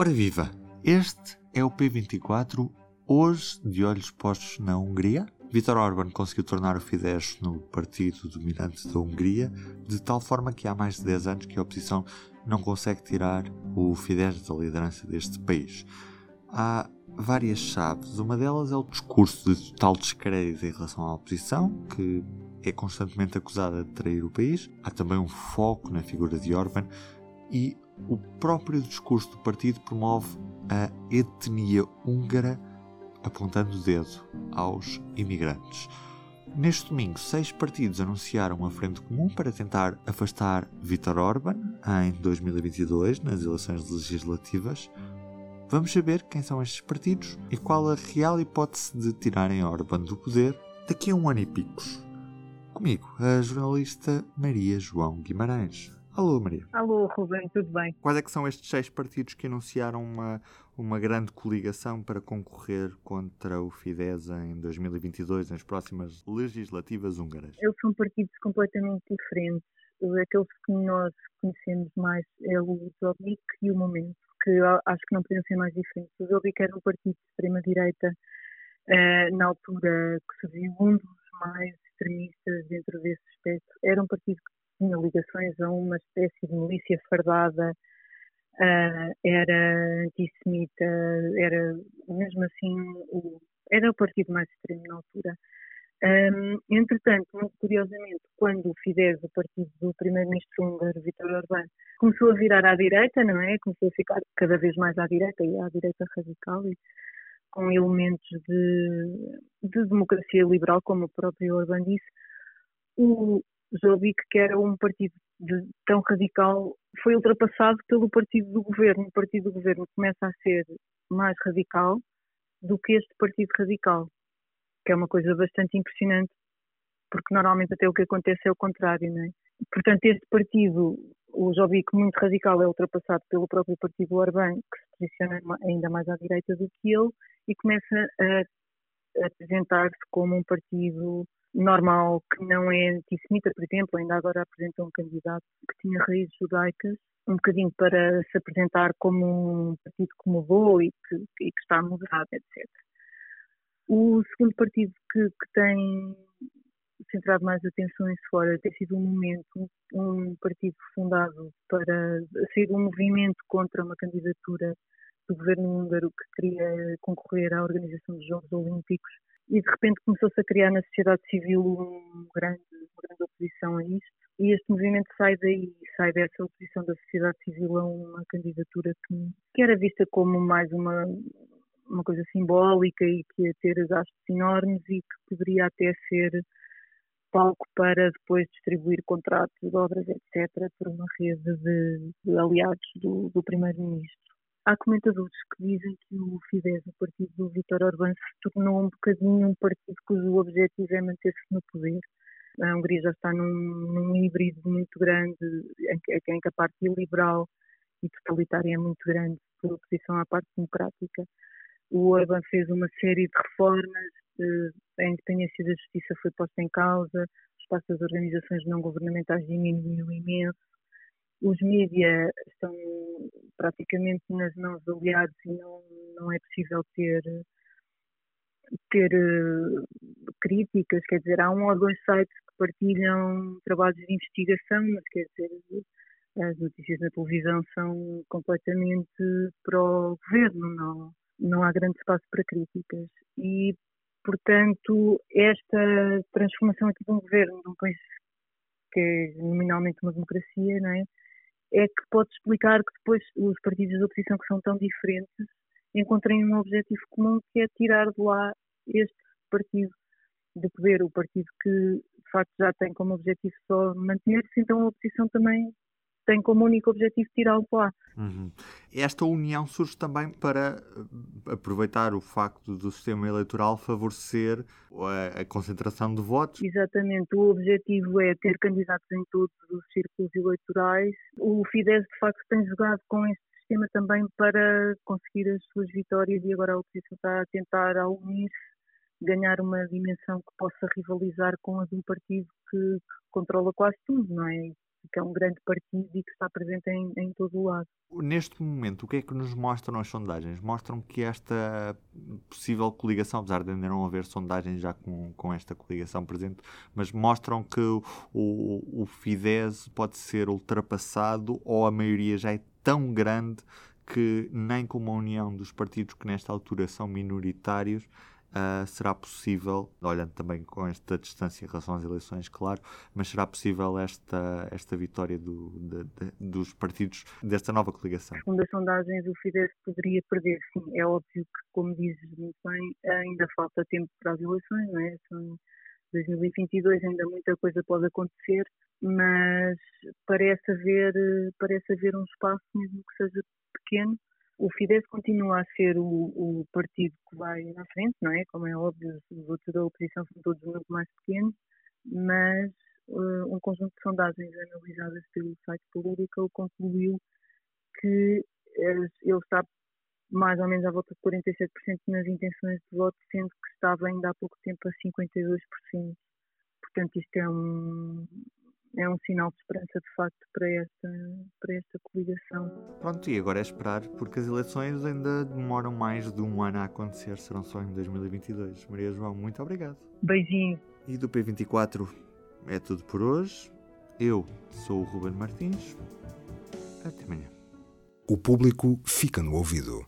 Ora viva! Este é o P24, hoje de olhos postos na Hungria. Viktor Orban conseguiu tornar o Fidesz no partido dominante da Hungria, de tal forma que há mais de 10 anos que a oposição não consegue tirar o Fidesz da liderança deste país. Há várias chaves. Uma delas é o discurso de total descrédito em relação à oposição, que é constantemente acusada de trair o país. Há também um foco na figura de Orban e o próprio discurso do partido promove a etnia húngara, apontando o dedo aos imigrantes. Neste domingo, seis partidos anunciaram uma frente comum para tentar afastar Viktor Orban em 2022, nas eleições legislativas. Vamos saber quem são estes partidos e qual a real hipótese de tirarem Orban do poder daqui a um ano e picos. Comigo, a jornalista Maria João Guimarães. Alô, Maria. Alô, Rubem, tudo bem? Quais é que são estes seis partidos que anunciaram uma, uma grande coligação para concorrer contra o Fidesz em 2022, nas próximas legislativas húngaras? Eles são partidos completamente diferentes. Aqueles que nós conhecemos mais é o Jobbik e o Momento, que acho que não podiam ser mais diferentes. O Jobbik era um partido de extrema-direita uh, na altura que surgiu, um dos mais extremistas dentro desse aspecto. Era um partido que tinha ligações a uma espécie de milícia fardada, uh, era antissemita, era mesmo assim o, era o partido mais extremo na altura. Um, entretanto, muito curiosamente, quando o Fidesz, o partido do primeiro-ministro húngaro, Viktor Orbán, começou a virar à direita, não é? Começou a ficar cada vez mais à direita e à direita radical, e com elementos de, de democracia liberal, como o próprio Orbán disse, o, Jobbik, que era um partido de, tão radical, foi ultrapassado pelo partido do governo. O partido do governo começa a ser mais radical do que este partido radical, que é uma coisa bastante impressionante, porque normalmente até o que acontece é o contrário, não é? Portanto, este partido, o Jobbik, muito radical, é ultrapassado pelo próprio partido Orbán, que se posiciona ainda mais à direita do que ele, e começa a apresentar-se como um partido normal que não é antissemita, por exemplo, ainda agora apresentou um candidato que tinha raízes judaicas, um bocadinho para se apresentar como um partido que mudou e que, e que está moderado, etc. O segundo partido que, que, tem centrado mais atenções fora tem sido um momento, um partido fundado para ser um movimento contra uma candidatura do governo húngaro que queria concorrer à organização dos Jogos Olímpicos e de repente começou-se a criar na sociedade civil um grande, uma grande oposição a isto e este movimento sai daí, sai dessa oposição da sociedade civil a uma candidatura que, que era vista como mais uma, uma coisa simbólica e que ia ter gastos enormes e que poderia até ser palco para depois distribuir contratos obras, etc., por uma rede de, de aliados do, do primeiro-ministro. Há comentadores que dizem que o Fidesz, o partido do Vítor Orbán, se tornou um bocadinho um partido cujo objetivo é manter-se no poder. A Hungria já está num, num híbrido muito grande, em em que a parte liberal e totalitária é muito grande, por oposição à parte democrática. O Orbán fez uma série de reformas, a independência da justiça foi posta em causa, o espaço das organizações não governamentais diminuiu imenso, os mídias estão praticamente nas mãos de aliados e não, não é possível ter, ter uh, críticas, quer dizer, há um ou dois sites que partilham trabalhos de investigação, mas quer dizer, as notícias na televisão são completamente para o governo, não, não há grande espaço para críticas. E, portanto, esta transformação aqui de um governo, de um país que é nominalmente uma democracia, não é? É que pode explicar que depois os partidos da oposição que são tão diferentes encontrem um objetivo comum que é tirar de lá este partido de poder, o partido que de facto já tem como objetivo só manter-se, então a oposição também tem como único objetivo tirá-lo de lá. Uhum. Esta união surge também para eh, aproveitar o facto do sistema eleitoral favorecer a, a, concentração de votos. Exatamente, o objetivo é ter candidatos em todos os círculos eleitorais. O Fidesz, de facto, tem jogado com este sistema também para conseguir as suas vitórias e agora a oposição está a tentar, ao unir-se, ganhar uma dimensão que possa rivalizar com a de um partido que, que controla quase tudo, não é? Que é um grande partido e que está presente em, em todo o lado. Neste momento, o que é que nos mostram as sondagens? Mostram que esta possível coligação, apesar de ainda não haver sondagens já com, com esta coligação presente, mas mostram que o, o, Fidesz pode ser ultrapassado ou a maioria já é tão grande que nem com uma união dos partidos que nesta altura são minoritários uh, será possível, olhando também com esta distância em relação às eleições, claro, mas será possível esta, esta vitória do, de, de, dos partidos desta nova coligação? Segundo as sondagens, o Fidesz poderia perder, sim. É óbvio que, como dizes muito bem, ainda falta tempo para as eleições, não é? São 2022 ainda muita coisa pode acontecer, mas parece haver, parece haver um espaço, mesmo que seja pequeno, o Fidesz continua a ser o, o, partido que vai na frente, não é? Como é óbvio, os outros da oposição são todos muito mais pequenos, mas uh, um conjunto de sondagens analisadas pelo site Política concluiu que ele está mais ou menos à volta de 47% nas intenções de voto, sendo que estava ainda há pouco tempo a 52%. Portanto, isto é um, é um sinal de esperança de facto para esta, para esta coligação. Pronto, e agora é esperar, porque as eleições ainda demoram mais de um ano a acontecer, serão só em 2022. Maria João, muito obrigado. Beijinho. E do P24 é tudo por hoje. Eu sou o Ruben Martins. Até amanhã. O público fica no ouvido.